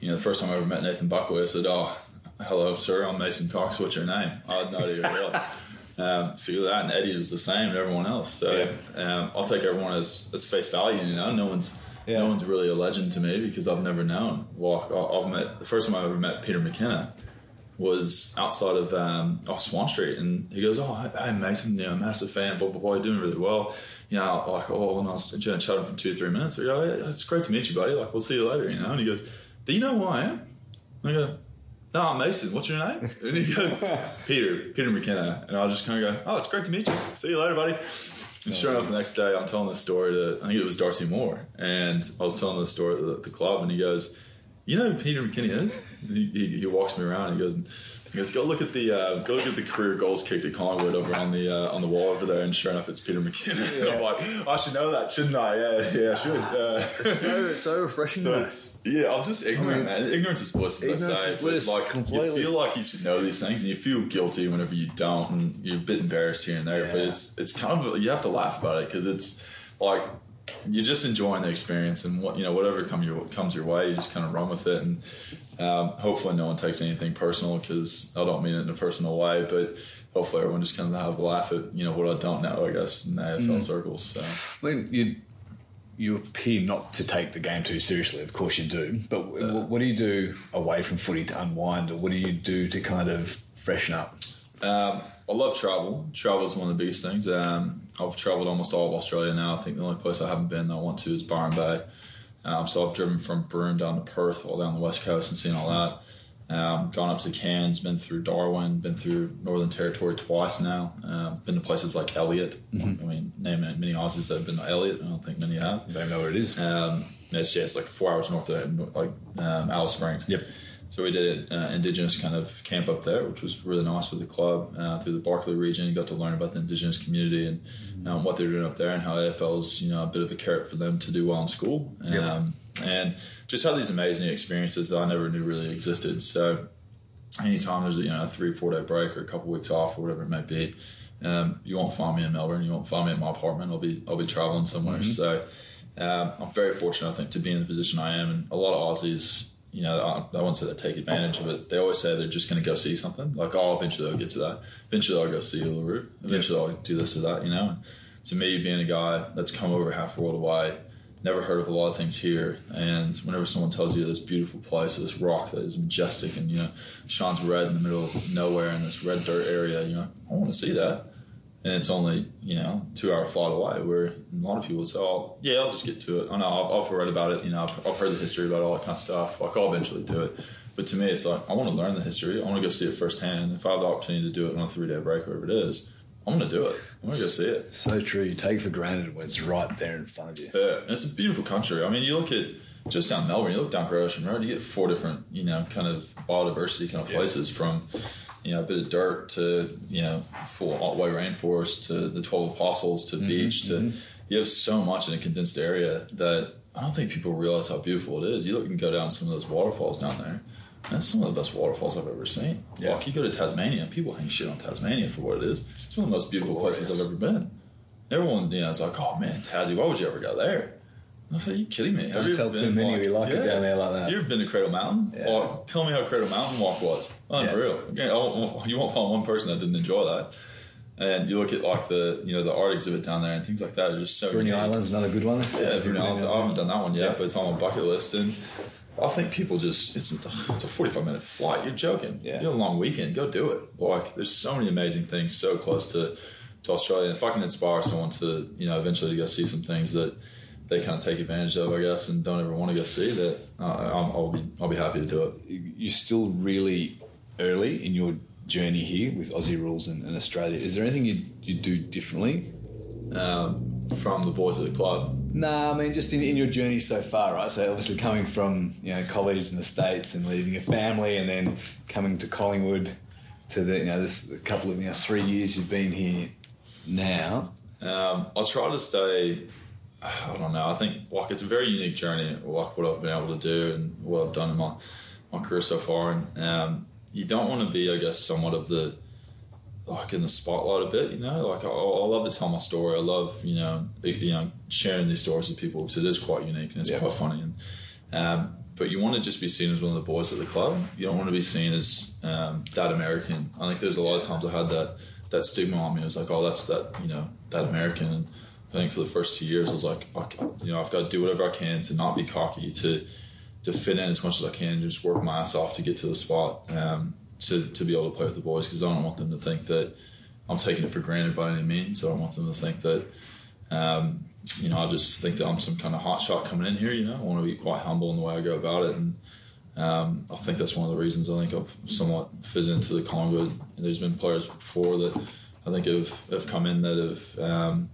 you know, the first time I ever met Nathan Buckley, I said, "Oh, hello, sir. I'm Mason Cox. What's your name?" I had no idea was. (laughs) Um, so that and Eddie was the same, and everyone else. So um, I'll take everyone as, as face value. You know, no one's Yeah. no one's really a legend to me because I've never known. Well, I've met the first time I ever met Peter McKenna was outside of um, off Swan Street, and he goes, "Oh, hey Mason, you know, a massive fan, blah blah blah, you're doing really well." You know, like, oh, and I was chatting for two, three minutes. I go, yeah, "It's great to meet you, buddy. Like, we'll see you later." You know, and he goes, "Do you know who I am?" And I go, "No, I'm Mason. What's your name?" And he goes, (laughs) "Peter, Peter McKenna." And I just kind of go, "Oh, it's great to meet you. See you later, buddy." And sure enough, the next day I'm telling this story to I think it was Darcy Moore, and I was telling the story at the, the club, and he goes, "You know who Peter McKenna is?" He, he, he walks me around. And he goes, "He go look at the uh, go look at the career goals kicked at Collingwood over on the uh, on the wall over there." And sure enough, it's Peter McKenna. And I'm like, "I should know that, shouldn't I?" Yeah, yeah, I should. Uh, So, so refreshing. so it's yeah, I'm just ignorant, man. Ignorance is bliss, as Ignorance I say. is bliss, like completely. you feel like you should know these things, and you feel guilty whenever you don't, and you're a bit embarrassed here and there. But it's it's kind of you have to laugh about it because it's like you're just enjoying the experience, and what you know, whatever come your comes your way, you just kind of run with it, and um, hopefully no one takes anything personal because I don't mean it in a personal way, but. Hopefully, everyone just kind of have a laugh at you know what I don't know. I guess in the AFL Mm. circles. So. Mean, you you appear not to take the game too seriously. Of course, you do. But w what do you do away from footy to unwind, or what do you do to kind of freshen up? Um, I love travel. Travel is one of the biggest things. Um, I've traveled almost all of Australia now. I think the only place I haven't been that I want to is Byron Bay. Um, so I've driven from Broome down to Perth, all down the west coast, and seen all that. Um, gone up to Cairns, been through Darwin, been through Northern Territory twice now. Um, been to places like Elliott. I mean, name many Aussies that have been to Elliott. I don't think many have. I don't know where it is. Um, it's just like four hours north of like um, Alice Springs. Yep. So we did an uh, indigenous kind of camp up there, which was really nice with the club uh, through the Barkly region. You Got to learn about the indigenous community and um, what they're doing up there, and how AFL is you know a bit of a carrot for them to do well in school. Yep. Um, and just had these amazing experiences that I never knew really existed. So anytime there's a, you know a three four day break or a couple weeks off or whatever it might be, um, you won't find me in Melbourne. You won't find me at my apartment. I'll be I'll be traveling somewhere. So um, I'm very fortunate, I think, to be in the position I am. And a lot of Aussies, you know, I, I won't say they take advantage of it. They always say they're just going to go see something. Like, oh, eventually I'll get to that. Eventually I'll go see Uluru. Eventually I'll do this or that. You know. And to me, being a guy that's come over half the world away, never heard of a lot of things here. And whenever someone tells you this beautiful place, this rock that is majestic and you know shines red in the middle of nowhere in this red dirt area, you know, I want to see that. And it's only you know two hour flight away. Where a lot of people say, "Oh, yeah, I'll just get to it." I know I've, I've read about it. You know, I've, I've heard the history about all that kind of stuff. Like I'll eventually do it. But to me, it's like I want to learn the history. I want to go see it firsthand. If I have the opportunity to do it on a three day break, whatever it is, I'm going to do it. I'm going to go see it. So true. You take it for granted when it's right there in front of you. Yeah, and it's a beautiful country. I mean, you look at just down Melbourne, you look down Great Ocean Road, you get four different, you know, kind of biodiversity kind of places from, you know, a bit of dirt to, you know, full white rainforest to the 12 apostles to mm-hmm, beach to, mm-hmm. you have so much in a condensed area that I don't think people realize how beautiful it is. You look and go down some of those waterfalls down there. That's some of the best waterfalls I've ever seen. Yeah. Like you go to Tasmania, people hang shit on Tasmania for what it is. It's one of the most beautiful places I've ever been. Everyone, you know, is like, "Oh man, Tassie, why would you ever go there?" I was like, "Are you kidding me? Don't tell too many we like it down there like that." You ever been to Cradle Mountain? Yeah. Walk, tell me how Cradle Mountain walk was. Unreal. Okay, I won't- you won't find one person that didn't enjoy that. And you look at like the you know the art exhibit down there and things like that are just so Bruny unique. Island's another good one. Yeah, Bruny Islands. I haven't done that one yet, Yeah. but it's on my bucket list. And I think people just it's it's a forty five minute flight. You're joking. Yeah. You have a long weekend. Go do it. Like there's so many amazing things so close to to Australia. And If I can inspire someone to you know eventually to go see some things that they can't take advantage of, I guess, and don't ever want to go see that, uh, I'm, I'll be I'll be happy to do it. You're still really early in your journey here with Aussie rules and, and Australia. Is there anything you you do differently um, from the boys at the club. Nah, I mean just in, in your journey so far, right? So obviously coming from you know college in the states and leaving your family, and then coming to Collingwood to the you know this couple of you know three years you've been here now. Um, I'll try to stay. I don't know. I think like it's a very unique journey, like what I've been able to do and what I've done in my my career so far. And um, you don't want to be, I guess, somewhat of the like in the spotlight a bit. You know, like I, I love to tell my story. I love you know you know sharing these stories with people because it is quite unique and it's Yeah. quite funny. And um, but you want to just be seen as one of the boys at the club. You don't want to be seen as um, that American. I think there's a lot of times I had that that stigma on me. It was like, oh, that's that you know that American. And I think for the first two years, I was like, you know, I've got to do whatever I can to not be cocky, to to fit in as much as I can, just work my ass off to get to the spot, um, to to be able to play with the boys because I don't want them to think that I'm taking it for granted by any means. I don't want them to think that. Um, you know, I just think that I'm some kind of hot shot coming in here. You know, I want to be quite humble in the way I go about it, and um, I think that's one of the reasons I think I've somewhat fitted into the Collingwood. There's been players before that I think have, have come in that have um,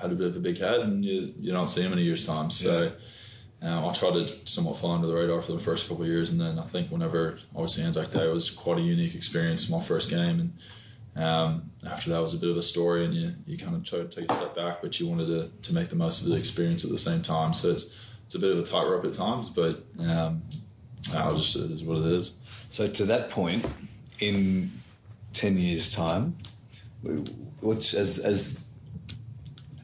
had a bit of a big head, and you, you don't see him in a year's time. So um, I tried to somewhat fly under the radar for the first couple of years, and then I think whenever obviously Anzac Day was quite a unique experience, my first game, and um, after that was a bit of a story, and you, you kind of try to take a step back, but you wanted to, to make the most of the experience at the same time. So it's it's a bit of a tightrope at times, but um, I'll just it is what it is. So to that point, in ten years' time, what's as as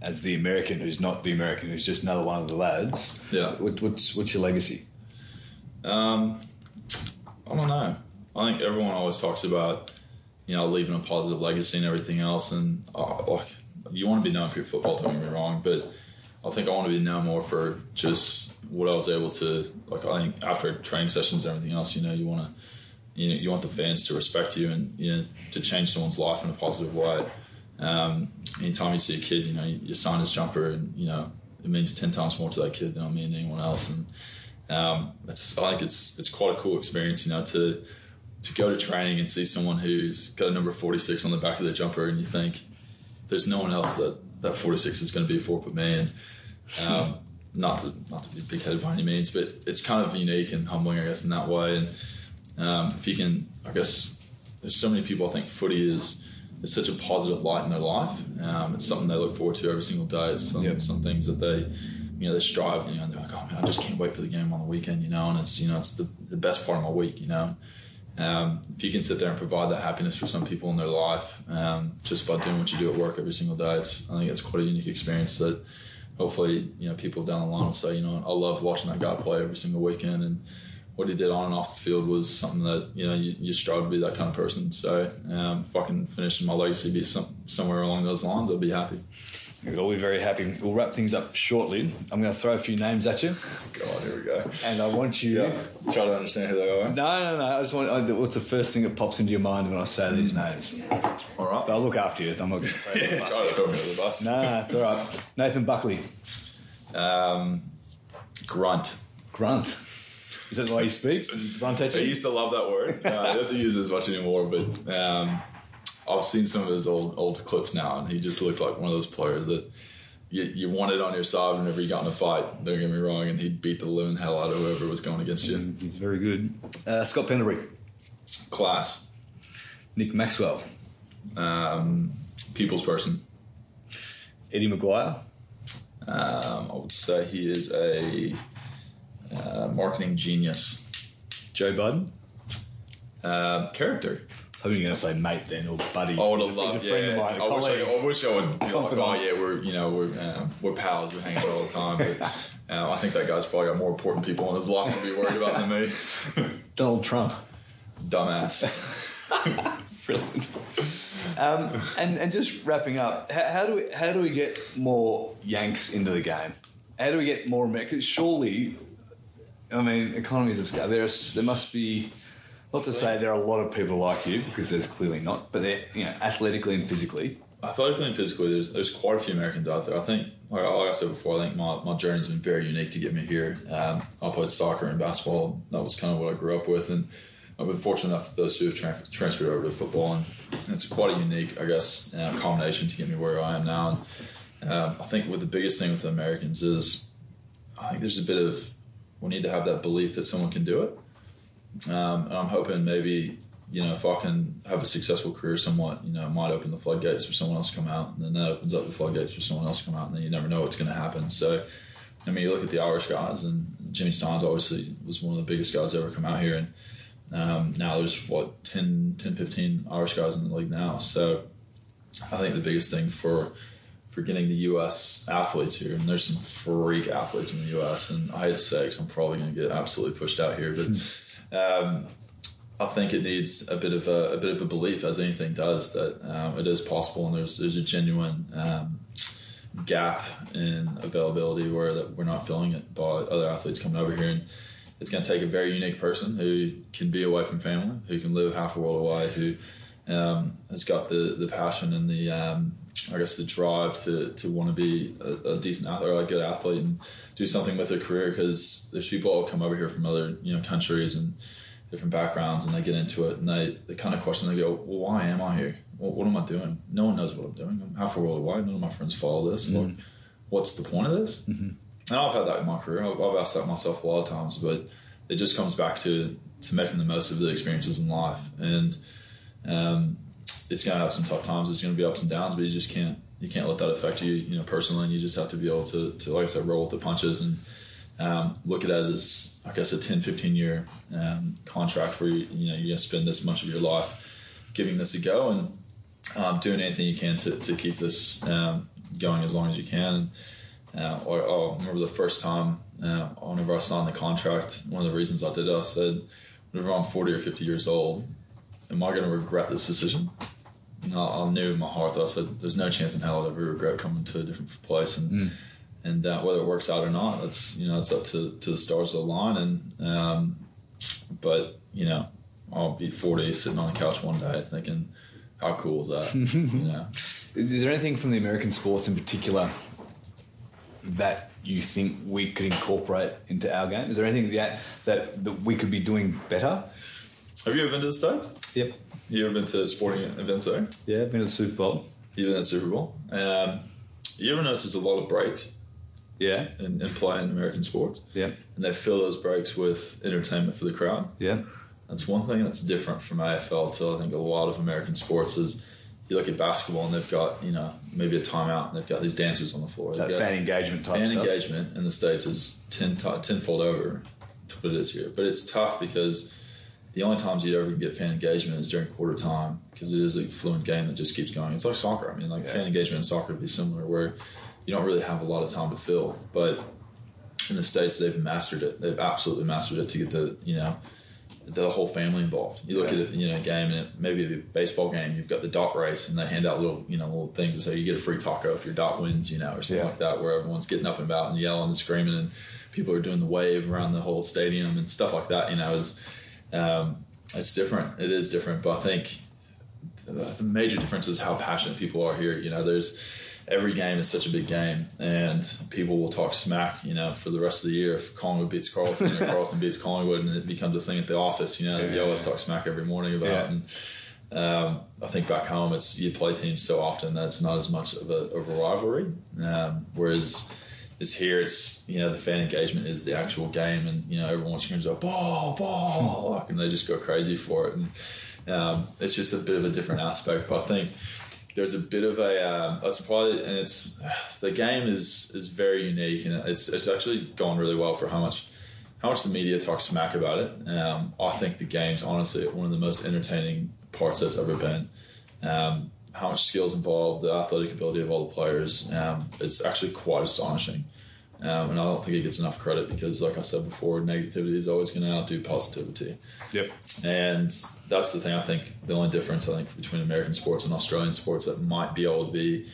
as the American who's not the American who's just another one of the lads? Yeah. What, what's what's your legacy? Um, I don't know. I think everyone always talks about, you know, leaving a positive legacy and everything else. And uh, like, you want to be known for your football. Don't get me wrong, but I think I want to be known more for just what I was able to. Like, I think after training sessions and everything else, you know, you want to, you know, you want the fans to respect you and you know to change someone's life in a positive way. Um, anytime you see a kid, you know, you, you sign his jumper, and you know, it means ten times more to that kid than it mean to anyone else. And um, it's I think it's it's quite a cool experience, you know, to to go to training and see someone who's got a number 46 on the back of their jumper, and you think there's no one else that that 46 is going to be for but me. And um, (laughs) not to not to be big headed by any means, but it's kind of unique and humbling, I guess, in that way. And um, if you can, I guess, there's so many people. I think footy is is such a positive light in their life. Um, it's something they look forward to every single day. It's some, Yep. some things that they, you know, they strive. You know, they're like, oh man, I just can't wait for the game on the weekend. You know, and it's you know, it's the, the best part of my week. You know, um, if you can sit there and provide that happiness for some people in their life, um, just by doing what you do at work every single day, it's I think it's quite a unique experience that hopefully you know people down the line will say, you know, I love watching that guy play every single weekend and. What he did on and off the field was something that you know you, you strive to be that kind of person. So um, if I can finish my legacy be some, somewhere along those lines, I'll be happy. We'll all be very happy. We'll wrap things up shortly. I'm going to throw a few names at you, God, here we go. and I want you. Yeah, try to understand who they are. No, no, no. I just want. I- What's the first thing that pops into your mind when I say these names? All right. But I'll look after you. I'm not going to throw you Yeah, the bus. me the bus. No, no, it's all right. Nathan Buckley, Um, grunt. grunt. Is that the way he speaks? I used to love that word. (laughs) Uh, he doesn't use it as much anymore, but um, I've seen some of his old old clips now, and he just looked like one of those players that you, you wanted on your side whenever you got in a fight. Don't get me wrong, and he'd beat the living hell out of whoever was going against you. He's very good. Uh, Scott Pendlebury, Class, Nick Maxwell, um, people's person. Eddie McGuire, Um, I would say he is a uh, marketing genius. Joe Budden. Um, character. Hoping you're going to say mate then or buddy. I would have loved. he's a friend Yeah, mine, I wish I. I wish I would be like, oh yeah, we're you know we're um, we're pals. We hang out all the time. But um, (laughs) I think that guy's probably got more important people in his life to be worried about than me. (laughs) Donald Trump. Dumbass. (laughs) Brilliant. Um, and and just wrapping up, how, how do we how do we get more Yanks into the game? How do we get more Americans? Surely, I mean, economies of scale. There must be. Not to say there are a lot of people like you, because there's clearly not, but they're you know athletically and physically. Athletically and physically, there's there's quite a few Americans out there. I think, like, like I said before, I think my, my journey's been very unique to get me here. Um, I played soccer and basketball. That was kind of what I grew up with, and I've been fortunate enough those two have tran- transferred over to football, and it's quite a unique, I guess, uh, combination to get me where I am now. And Um, I think what the biggest thing with the Americans is, I think there's a bit of we need to have that belief that someone can do it. Um, and I'm hoping maybe you know if I can have a successful career, somewhat you know might open the floodgates for someone else to come out, and then that opens up the floodgates for someone else to come out, and then you never know what's going to happen. So. I mean, you look at the Irish guys, and Jimmy Stynes obviously was one of the biggest guys to ever come out here. And um, now there's, what, 10, 10, 15 Irish guys in the league now. So I think the biggest thing for for getting the U.S. athletes here, and there's some freak athletes in the U.S., and I hate to say because I'm probably going to get absolutely pushed out here, but um, I think it needs a bit of a, a, bit of a belief, as anything does, that um, it is possible, and there's there's a genuine um, gap in availability where that we're not filling it by other athletes coming over here. And it's going to take a very unique person who can be away from family, who can live half a world away, who um, has got the, the passion and the um, I guess the drive to, to want to be a, a, decent athlete or a good athlete and do something with their career because there's people that come over here from other you know countries and different backgrounds and they get into it and they, they kind of question they go well why am I here? What, what am I doing? No one knows what I'm doing. I'm half a world away none of my friends follow this. Mm-hmm. like what's the point of this? Mm-hmm. and I've had that in my career. I've, I've asked that myself a lot of times but it just comes back to to making the most of the experiences in life. And um, it's going to have some tough times. It's going to be ups and downs, but you just can't you can't let that affect you, you know, personally. And you just have to be able to, to like I said, roll with the punches and um, look at it as, I guess, a 10, 15 year um, contract where you, you know you're going to spend this much of your life giving this a go and um, doing anything you can to, to keep this um, going as long as you can. Uh, or, or I remember the first time uh, whenever I signed the contract, one of the reasons I did it, I said, whenever I'm 40 or 50 years old, am I going to regret this decision? I, I, knew in my heart that I said, there's no chance in hell I'll ever regret coming to a different place. And mm. and uh, whether it works out or not, it's you know it's up to, to the stars of the line. And um, but you know, I'll be 40 sitting on the couch one day thinking, how cool is that? (laughs) you know, is there anything from the American sports in particular that you think we could incorporate into our game? Is there anything that that, that we could be doing better? Have you ever been to the States? Yep. You ever been to sporting events there? Yeah, I've been to the Super Bowl. You've been to the Super Bowl. Um, you ever notice there's a lot of breaks? Yeah. In, in play in American sports? Yeah. And they fill those breaks with entertainment for the crowd? Yeah. That's one thing that's different from AFL to I think a lot of American sports is you look at basketball and they've got, you know, maybe a timeout and they've got these dancers on the floor. That fan engagement type stuff. fan stuff. engagement in the States is ten, tenfold over to what it is here. But it's tough because the only times you'd ever get fan engagement is during quarter time because it is a fluent game that just keeps going. It's like soccer. I mean, like yeah. fan engagement in soccer would be similar, where you don't really have a lot of time to fill. But in the states, they've mastered it. They've absolutely mastered it to get the you know the whole family involved. You look yeah. at it, you know, a game and it, maybe a baseball game. You've got the dot race, and they hand out little, you know, little things and say you get a free taco if your dot wins, you know, or something yeah. like that, where everyone's getting up and about and yelling and screaming, and people are doing the wave around the whole stadium and stuff like that. You know, is um, it's different. It is different, but I think the major difference is how passionate people are here. You know, there's every game is such a big game, and people will talk smack. You know, for the rest of the year, if Collingwood beats Carlton or (laughs) Carlton beats Collingwood, and it becomes a thing at the office. You know, yeah, you always yeah. talk smack every morning about. Yeah. And, um, I think back home, it's you play teams so often that it's not as much of a, of a rivalry. Um, whereas is here. It's you know the fan engagement is the actual game, and you know everyone screams out ball, ball, like, and they just go crazy for it, and um, it's just a bit of a different aspect. But I think there's a bit of a um, that's probably and it's the game is is very unique, and it's it's actually gone really well for how much how much the media talks smack about it. Um, I think the game's honestly one of the most entertaining parts that's ever been. Um, how much skills involved, the athletic ability of all the players. Um, it's actually quite astonishing. Um, and I don't think it gets enough credit because, like I said before, negativity is always going to outdo positivity. Yep. And that's the thing. I think the only difference I think between American sports and Australian sports that might be able to be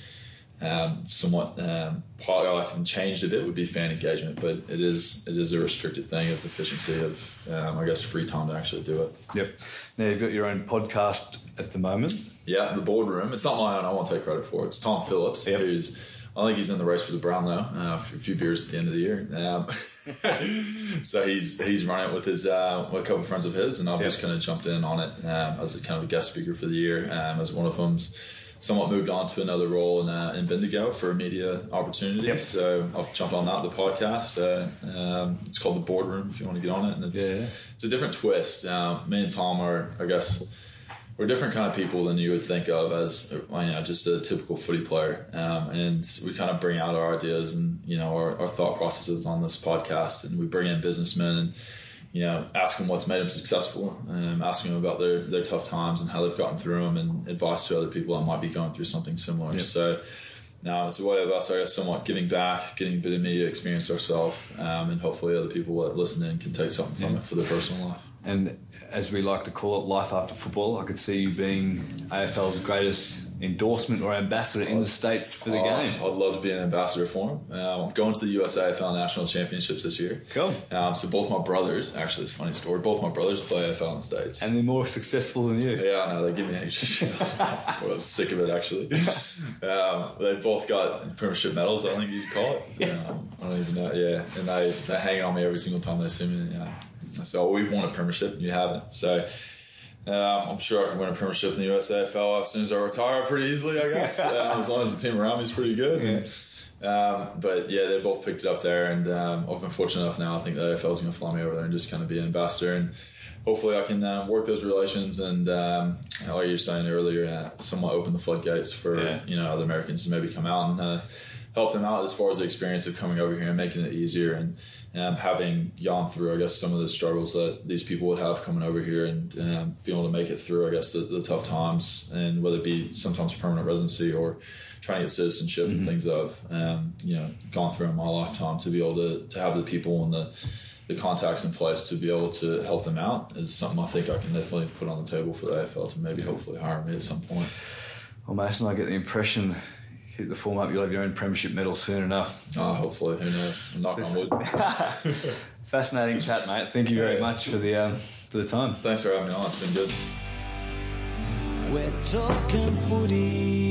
um, somewhat um, can change a bit would be fan engagement, but it is it is a restricted thing of efficiency of um, I guess free time to actually do it. Yep. Now you've got your own podcast at the moment. Yeah, the boardroom. It's not my own. I won't take credit for it. It's Tom Phillips, yep. who's I think he's in the race for the Brownlow. Uh, a few beers at the end of the year. Um, (laughs) so he's he's running it with his uh, with a couple of friends of his, and I've yep. just kind of jumped in on it um, as a kind of a guest speaker for the year. Um, as one of them's somewhat moved on to another role in, uh, in Bendigo for media opportunities. Yep. So I've jumped on that, the podcast. Uh, um, it's called The Boardroom if you want to get on it. And it's, Yeah. it's a different twist. Um, me and Tom are, I guess, we're different kind of people than you would think of as you know, just a typical footy player. Um, and we kind of bring out our ideas and, you know, our, our thought processes on this podcast. And we bring in businessmen and, you know, ask them what's made them successful, um, ask them about their, their tough times and how they've gotten through them and advice to other people that might be going through something similar. Yep. So now it's a way of us, I guess, somewhat giving back, getting a bit of media experience ourselves, um, and hopefully other people that listen in can take something from Yeah. it for their personal life. And as we like to call it, life after football, I could see you being AFL's greatest endorsement or ambassador in the States for the Oh, game. I'd love to be an ambassador for him. Um, I'm going to the USAFL National Championships this year. Cool. Um, so both my brothers, actually, it's a funny story. Both my brothers play AFL in the States. And they're more successful than you. Yeah, I know they give me a (laughs) shit. I'm sick of it actually. Um, they both got premiership medals. I think you could call it. Um, I don't even know. Yeah, and they they hang on me every single time they see me. Yeah. So we've won a premiership, and you haven't. So. Um, I'm sure I can win a premiership in the USAFL as soon as I retire pretty easily, I guess. (laughs) um, as long as the team around me is pretty good. And, um, but yeah, they both picked it up there, and um, I've been fortunate enough now. I think the AFL is going to fly me over there and just kind of be an ambassador, and hopefully I can uh, work those relations and, um, like you were saying earlier, uh, somewhat open the floodgates for Yeah. you know other Americans to maybe come out and uh, help them out as far as the experience of coming over here and making it easier and. Um, having gone through, I guess, some of the struggles that these people would have coming over here and um, being able to make it through, I guess, the, the tough times and whether it be sometimes permanent residency or trying to get citizenship and things that I've, um, you know, gone through in my lifetime to be able to, to have the people and the, the contacts in place to be able to help them out is something I think I can definitely put on the table for the AFL to maybe hopefully hire me at some point. Well, Mason, I get the impression keep the form up, you'll have your own premiership medal soon enough. Uh, hopefully, who knows? Knock on wood. (laughs) Fascinating chat, mate. Thank you very much for the um, for the time. Thanks for having me on. It's been good. We're talking footy.